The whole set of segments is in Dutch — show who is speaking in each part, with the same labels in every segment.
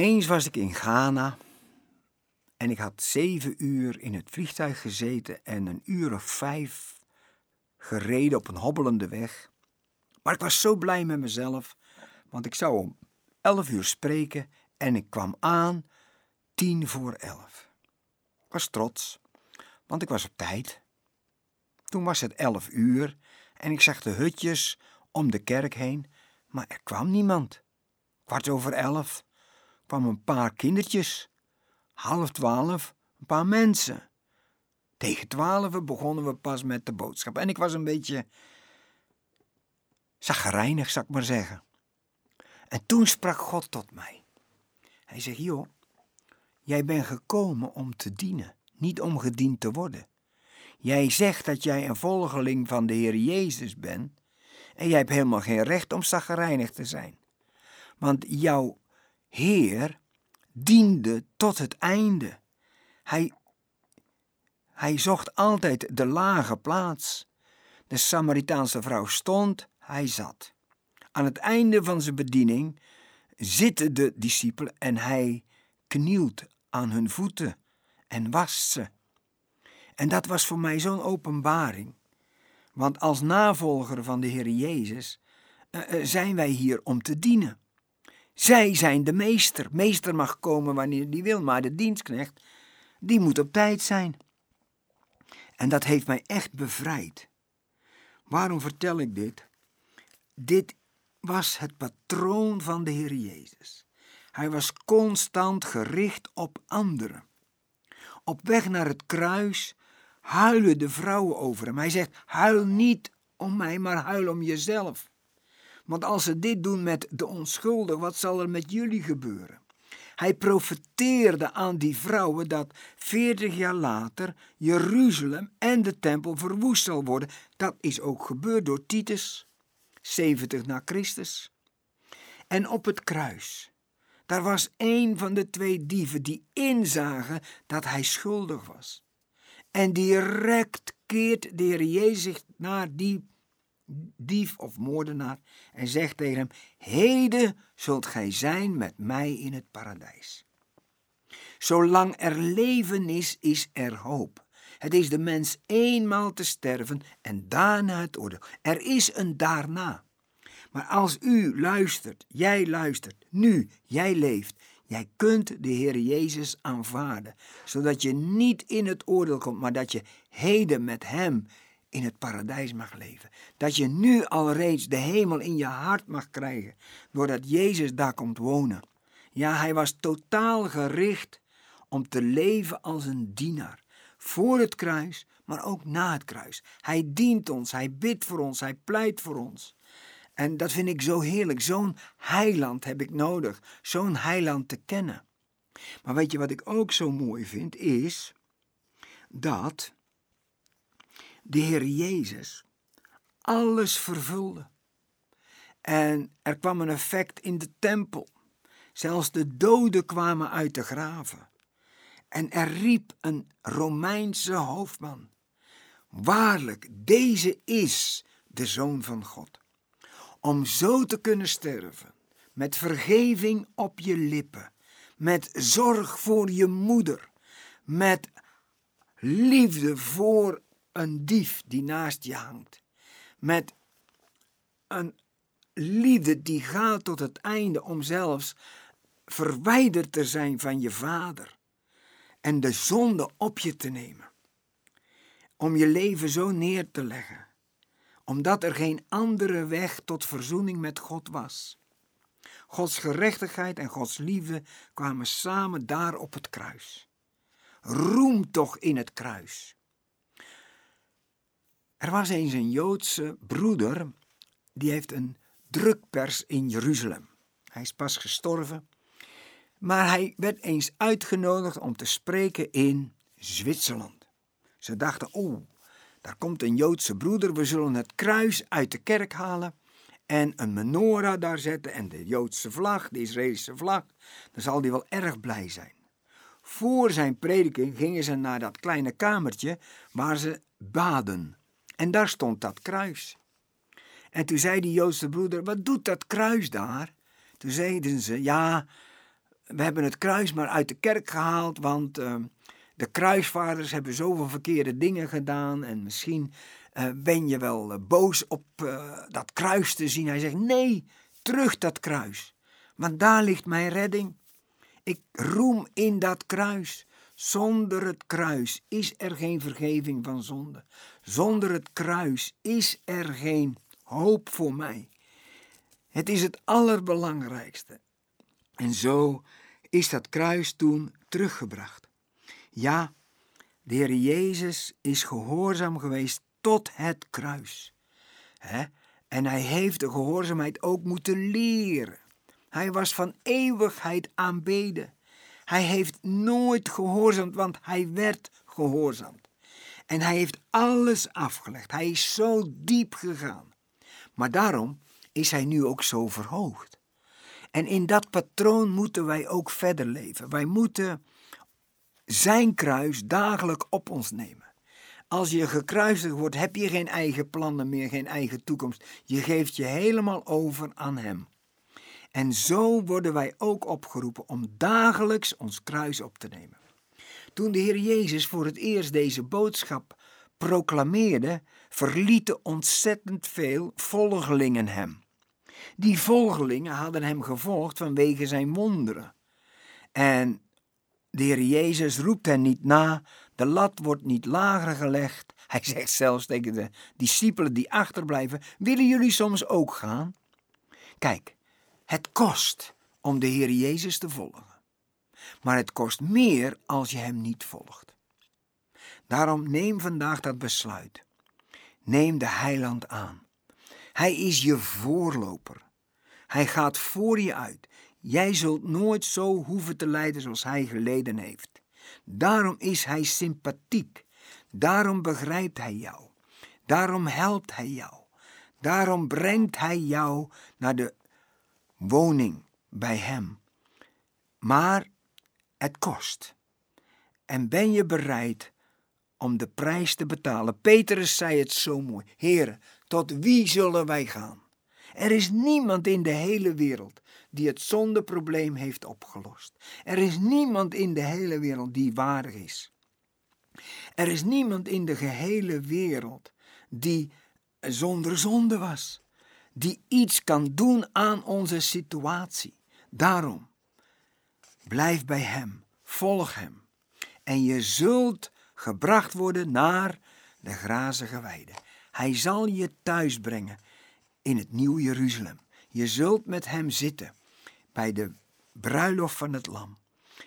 Speaker 1: Eens was ik in Ghana en ik had zeven uur in het vliegtuig gezeten en een uur of vijf gereden op een hobbelende weg. Maar ik was zo blij met mezelf, want ik zou om elf uur spreken en ik kwam aan tien voor elf. Ik was trots, want ik was op tijd. Toen was het elf uur en ik zag de hutjes om de kerk heen, maar er kwam niemand. Kwart over elf kwam een paar kindertjes. Half twaalf een paar mensen. Tegen twaalf begonnen we pas met de boodschap. En ik was een beetje zagrijnig, zou ik maar zeggen. En toen sprak God tot mij. Hij zegt, joh, jij bent gekomen om te dienen, niet om gediend te worden. Jij zegt dat jij een volgeling van de Heer Jezus bent en jij hebt helemaal geen recht om zagrijnig te zijn. Want jouw Heer diende tot het einde. Hij, hij zocht altijd de lage plaats. De Samaritaanse vrouw stond, hij zat. Aan het einde van zijn bediening zitten de discipelen en hij knielt aan hun voeten en wast ze. En dat was voor mij zo'n openbaring. Want als navolger van de Heer Jezus uh, uh, zijn wij hier om te dienen. Zij zijn de meester. Meester mag komen wanneer die wil, maar de dienstknecht, die moet op tijd zijn. En dat heeft mij echt bevrijd. Waarom vertel ik dit? Dit was het patroon van de Heer Jezus. Hij was constant gericht op anderen. Op weg naar het kruis huilen de vrouwen over hem. Hij zegt: Huil niet om mij, maar huil om jezelf. Want als ze dit doen met de onschuldig, wat zal er met jullie gebeuren? Hij profeteerde aan die vrouwen dat 40 jaar later Jeruzalem en de tempel verwoest zal worden. Dat is ook gebeurd door Titus, 70 na Christus. En op het kruis, daar was een van de twee dieven die inzagen dat hij schuldig was. En direct keert de Heer Jezus naar die dief of moordenaar en zegt tegen hem: Heden zult gij zijn met mij in het paradijs. Zolang er leven is, is er hoop. Het is de mens eenmaal te sterven en daarna het oordeel. Er is een daarna. Maar als u luistert, jij luistert, nu, jij leeft, jij kunt de Heer Jezus aanvaarden, zodat je niet in het oordeel komt, maar dat je heden met Hem in het paradijs mag leven. Dat je nu al reeds de hemel in je hart mag krijgen, doordat Jezus daar komt wonen. Ja, hij was totaal gericht om te leven als een dienaar. Voor het kruis, maar ook na het kruis. Hij dient ons, hij bidt voor ons, hij pleit voor ons. En dat vind ik zo heerlijk. Zo'n heiland heb ik nodig. Zo'n heiland te kennen. Maar weet je wat ik ook zo mooi vind? Is dat de Heer Jezus alles vervulde. En er kwam een effect in de tempel. Zelfs de doden kwamen uit de graven. En er riep een Romeinse hoofdman: Waarlijk, deze is de Zoon van God. Om zo te kunnen sterven, met vergeving op je lippen, met zorg voor je moeder, met liefde voor een dief die naast je hangt, met een liefde die gaat tot het einde om zelfs verwijderd te zijn van je vader en de zonde op je te nemen, om je leven zo neer te leggen, omdat er geen andere weg tot verzoening met God was. Gods gerechtigheid en Gods liefde kwamen samen daar op het kruis. Roem toch in het kruis. Er was eens een Joodse broeder, die heeft een drukpers in Jeruzalem. Hij is pas gestorven, maar hij werd eens uitgenodigd om te spreken in Zwitserland. Ze dachten, oh, daar komt een Joodse broeder, we zullen het kruis uit de kerk halen en een menorah daar zetten en de Joodse vlag, de Israëlische vlag. Dan zal hij wel erg blij zijn. Voor zijn prediking gingen ze naar dat kleine kamertje waar ze baden. En daar stond dat kruis. En toen zei die Joodse broeder: Wat doet dat kruis daar? Toen zeiden ze: Ja, we hebben het kruis maar uit de kerk gehaald, want uh, de kruisvaarders hebben zoveel verkeerde dingen gedaan en misschien uh, ben je wel uh, boos op dat kruis te zien. Hij zegt, nee, terug dat kruis, want daar ligt mijn redding. Ik roem in dat kruis. Zonder het kruis is er geen vergeving van zonde. Zonder het kruis is er geen hoop voor mij. Het is het allerbelangrijkste. En zo is dat kruis toen teruggebracht. Ja, de Heer Jezus is gehoorzaam geweest tot het kruis. En hij heeft de gehoorzaamheid ook moeten leren. Hij was van eeuwigheid aanbeden. Hij heeft nooit gehoorzaamd, want hij werd gehoorzaamd. En hij heeft alles afgelegd. Hij is zo diep gegaan. Maar daarom is hij nu ook zo verhoogd. En in dat patroon moeten wij ook verder leven. Wij moeten zijn kruis dagelijks op ons nemen. Als je gekruisigd wordt, heb je geen eigen plannen meer, geen eigen toekomst. Je geeft je helemaal over aan Hem. En zo worden wij ook opgeroepen om dagelijks ons kruis op te nemen. Toen de Heer Jezus voor het eerst deze boodschap proclameerde, verlieten ontzettend veel volgelingen hem. Die volgelingen hadden hem gevolgd vanwege zijn wonderen. En de Heer Jezus roept hen niet na, de lat wordt niet lager gelegd. Hij zegt zelfs tegen de discipelen die achterblijven: Willen jullie soms ook gaan? Kijk, het kost om de Heer Jezus te volgen. Maar het kost meer als je Hem niet volgt. Daarom neem vandaag dat besluit. Neem de heiland aan. Hij is je voorloper. Hij gaat voor je uit. Jij zult nooit zo hoeven te lijden zoals hij geleden heeft. Daarom is hij sympathiek. Daarom begrijpt hij jou. Daarom helpt hij jou. Daarom brengt hij jou naar de woning bij hem. Maar het kost. En ben je bereid om de prijs te betalen? Petrus zei het zo mooi. Heren, tot wie zullen wij gaan? Er is niemand in de hele wereld die het zondeprobleem heeft opgelost. Er is niemand in de hele wereld die waardig is. Er is niemand in de gehele wereld die zonder zonde was die iets kan doen aan onze situatie. Daarom, blijf bij Hem, volg Hem. En je zult gebracht worden naar de grazige weide. Hij zal je thuis brengen in het nieuwe Jeruzalem. Je zult met Hem zitten bij de bruiloft van het Lam.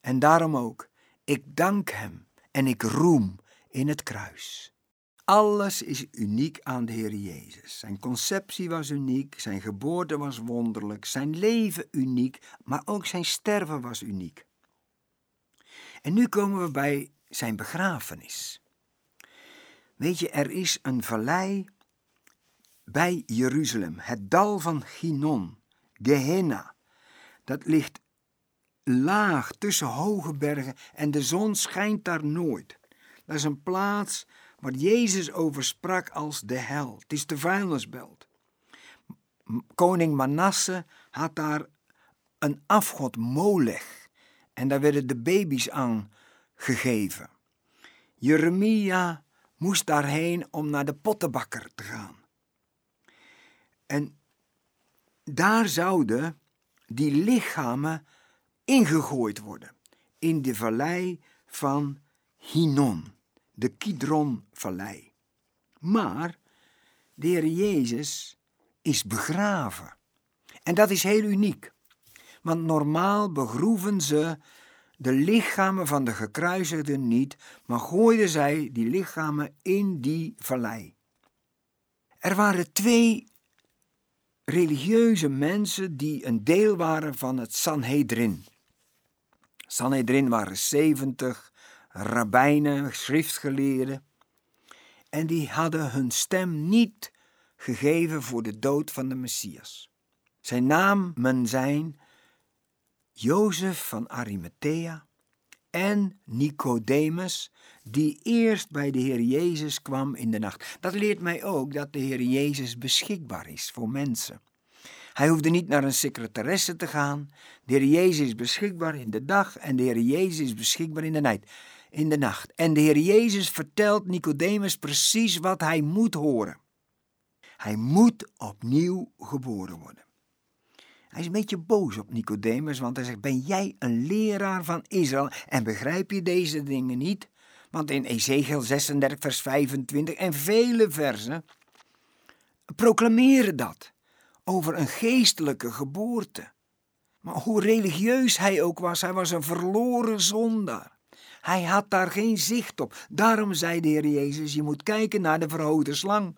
Speaker 1: En daarom ook, ik dank Hem en ik roem in het kruis. Alles is uniek aan de Heer Jezus. Zijn conceptie was uniek, zijn geboorte was wonderlijk, zijn leven uniek, maar ook zijn sterven was uniek. En nu komen we bij zijn begrafenis. Weet je, er is een vallei bij Jeruzalem, het dal van Ginon, Gehenna. Dat ligt laag tussen hoge bergen en de zon schijnt daar nooit. Dat is een plaats waar Jezus over sprak als de hel. Het is de vuilnisbelt. Koning Manasse had daar een afgod Molech en daar werden de baby's aan gegeven. Jeremia moest daarheen om naar de pottenbakker te gaan. En daar zouden die lichamen ingegooid worden in de vallei van Hinnom de Kidronvallei. Maar de Heer Jezus is begraven. En dat is heel uniek. Want normaal begroeven ze de lichamen van de gekruisigden niet, maar gooiden zij die lichamen in die vallei. Er waren twee religieuze mensen die een deel waren van het Sanhedrin. Sanhedrin waren 70 rabbijnen, schriftgeleerden. En die hadden hun stem niet gegeven voor de dood van de Messias. Zijn namen zijn Jozef van Arimathea en Nicodemus, die eerst bij de Heer Jezus kwam in de nacht. Dat leert mij ook dat de Heer Jezus beschikbaar is voor mensen. Hij hoefde niet naar een secretaresse te gaan. De Heer Jezus is beschikbaar in de dag en de Heer Jezus is beschikbaar in de, nacht. In de nacht. En de Heer Jezus vertelt Nicodemus precies wat hij moet horen. Hij moet opnieuw geboren worden. Hij is een beetje boos op Nicodemus, want hij zegt: Ben jij een leraar van Israël en begrijp je deze dingen niet? Want in Ezekiel 36, vers 25 en vele versen proclameren dat over een geestelijke geboorte. Maar hoe religieus hij ook was, hij was een verloren zondaar. Hij had daar geen zicht op. Daarom zei de Heer Jezus: Je moet kijken naar de verhoogde slang.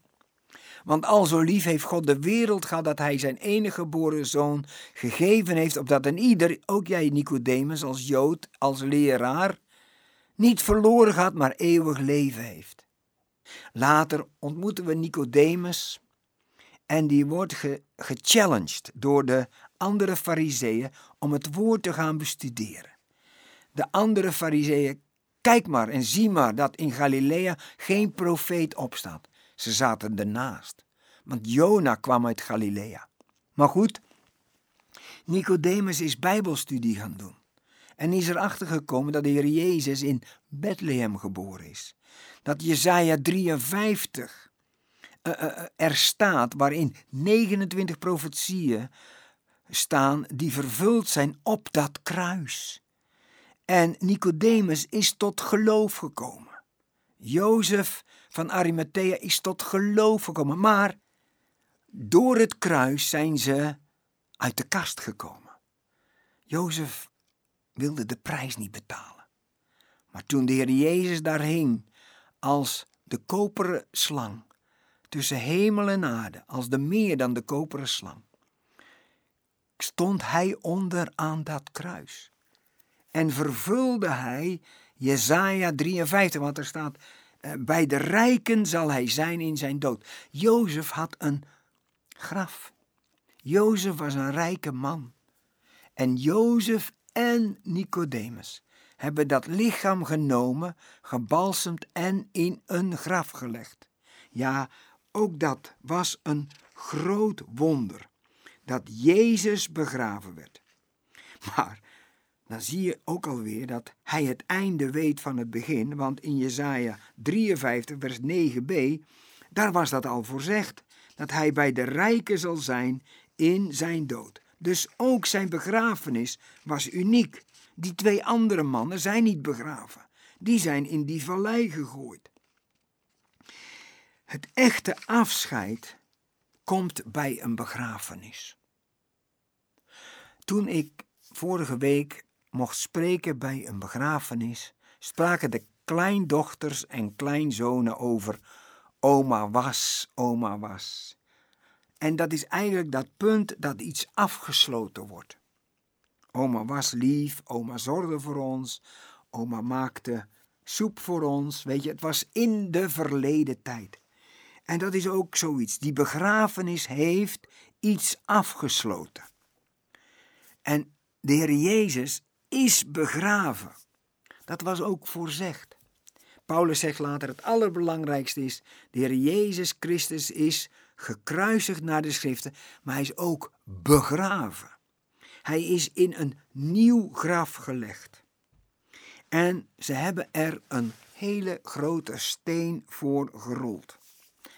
Speaker 1: Want al zo lief heeft God de wereld gehad dat hij zijn enige geboren zoon gegeven heeft, opdat een ieder, ook jij Nicodemus als Jood, als leraar, niet verloren gaat, maar eeuwig leven heeft. Later ontmoeten we Nicodemus en die wordt ge gechallenged door de andere fariseeën om het woord te gaan bestuderen. De andere fariseeën, kijk maar en zie maar dat in Galilea geen profeet opstaat. Ze zaten ernaast, want Jona kwam uit Galilea. Maar goed, Nicodemus is bijbelstudie gaan doen en is erachter gekomen dat de Heer Jezus in Bethlehem geboren is. Dat Jesaja 53 uh, uh, er staat waarin 29 profetieën staan die vervuld zijn op dat kruis. En Nicodemus is tot geloof gekomen. Jozef van Arimathea is tot geloof gekomen. Maar door het kruis zijn ze uit de kast gekomen. Jozef wilde de prijs niet betalen. Maar toen de Heer Jezus daar hing als de koperen slang tussen hemel en aarde, als de meer dan de koperen slang, stond hij onder aan dat kruis. En vervulde hij Jesaja 53, want er staat eh, bij de rijken zal hij zijn in zijn dood. Jozef had een graf. Jozef was een rijke man. En Jozef en Nicodemus hebben dat lichaam genomen, gebalsemd en in een graf gelegd. Ja, ook dat was een groot wonder, dat Jezus begraven werd. Maar dan zie je ook alweer dat hij het einde weet van het begin, want in Jesaja 53 vers 9b, daar was dat al voorzegd, dat hij bij de rijken zal zijn in zijn dood. Dus ook zijn begrafenis was uniek. Die twee andere mannen zijn niet begraven. Die zijn in die vallei gegooid. Het echte afscheid komt bij een begrafenis. Toen ik vorige week mocht spreken bij een begrafenis, spraken de kleindochters en kleinzonen over oma was, oma was. En dat is eigenlijk dat punt dat iets afgesloten wordt. Oma was lief, oma zorgde voor ons, oma maakte soep voor ons. Weet je, het was in de verleden tijd. En dat is ook zoiets. Die begrafenis heeft iets afgesloten. En de Heer Jezus is begraven. Dat was ook voorzegd. Paulus zegt later: het allerbelangrijkste is: de Heer Jezus Christus is gekruisigd naar de schriften, maar hij is ook begraven. Hij is in een nieuw graf gelegd. En ze hebben er een hele grote steen voor gerold.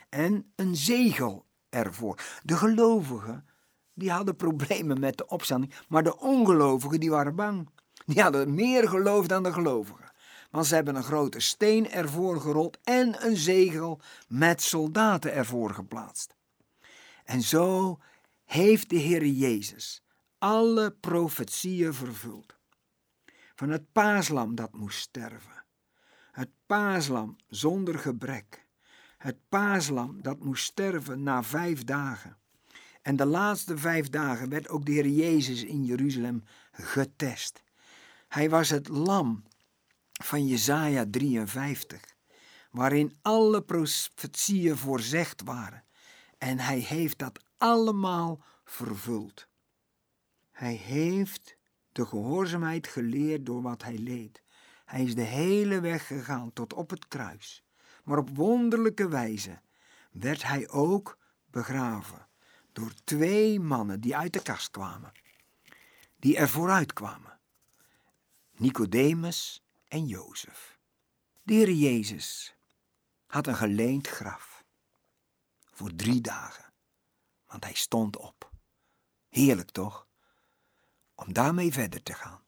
Speaker 1: En een zegel ervoor. De gelovigen die hadden problemen met de opstanding, maar de ongelovigen die waren bang. Die hadden meer geloof dan de gelovigen. Want ze hebben een grote steen ervoor gerold en een zegel met soldaten ervoor geplaatst. En zo heeft de Heer Jezus alle profetieën vervuld. Van het paaslam dat moest sterven. Het paaslam zonder gebrek. Het paaslam dat moest sterven na vijf dagen. En de laatste vijf dagen werd ook de Heer Jezus in Jeruzalem getest. Hij was het lam van Jesaja 53, waarin alle profetieën voorzegd waren. En hij heeft dat allemaal vervuld. Hij heeft de gehoorzaamheid geleerd door wat hij leed. Hij is de hele weg gegaan tot op het kruis. Maar op wonderlijke wijze werd hij ook begraven door twee mannen die uit de kast kwamen, die er vooruit kwamen. Nicodemus en Jozef. De Heer Jezus had een geleend graf voor drie dagen, want hij stond op. Heerlijk toch, om daarmee verder te gaan.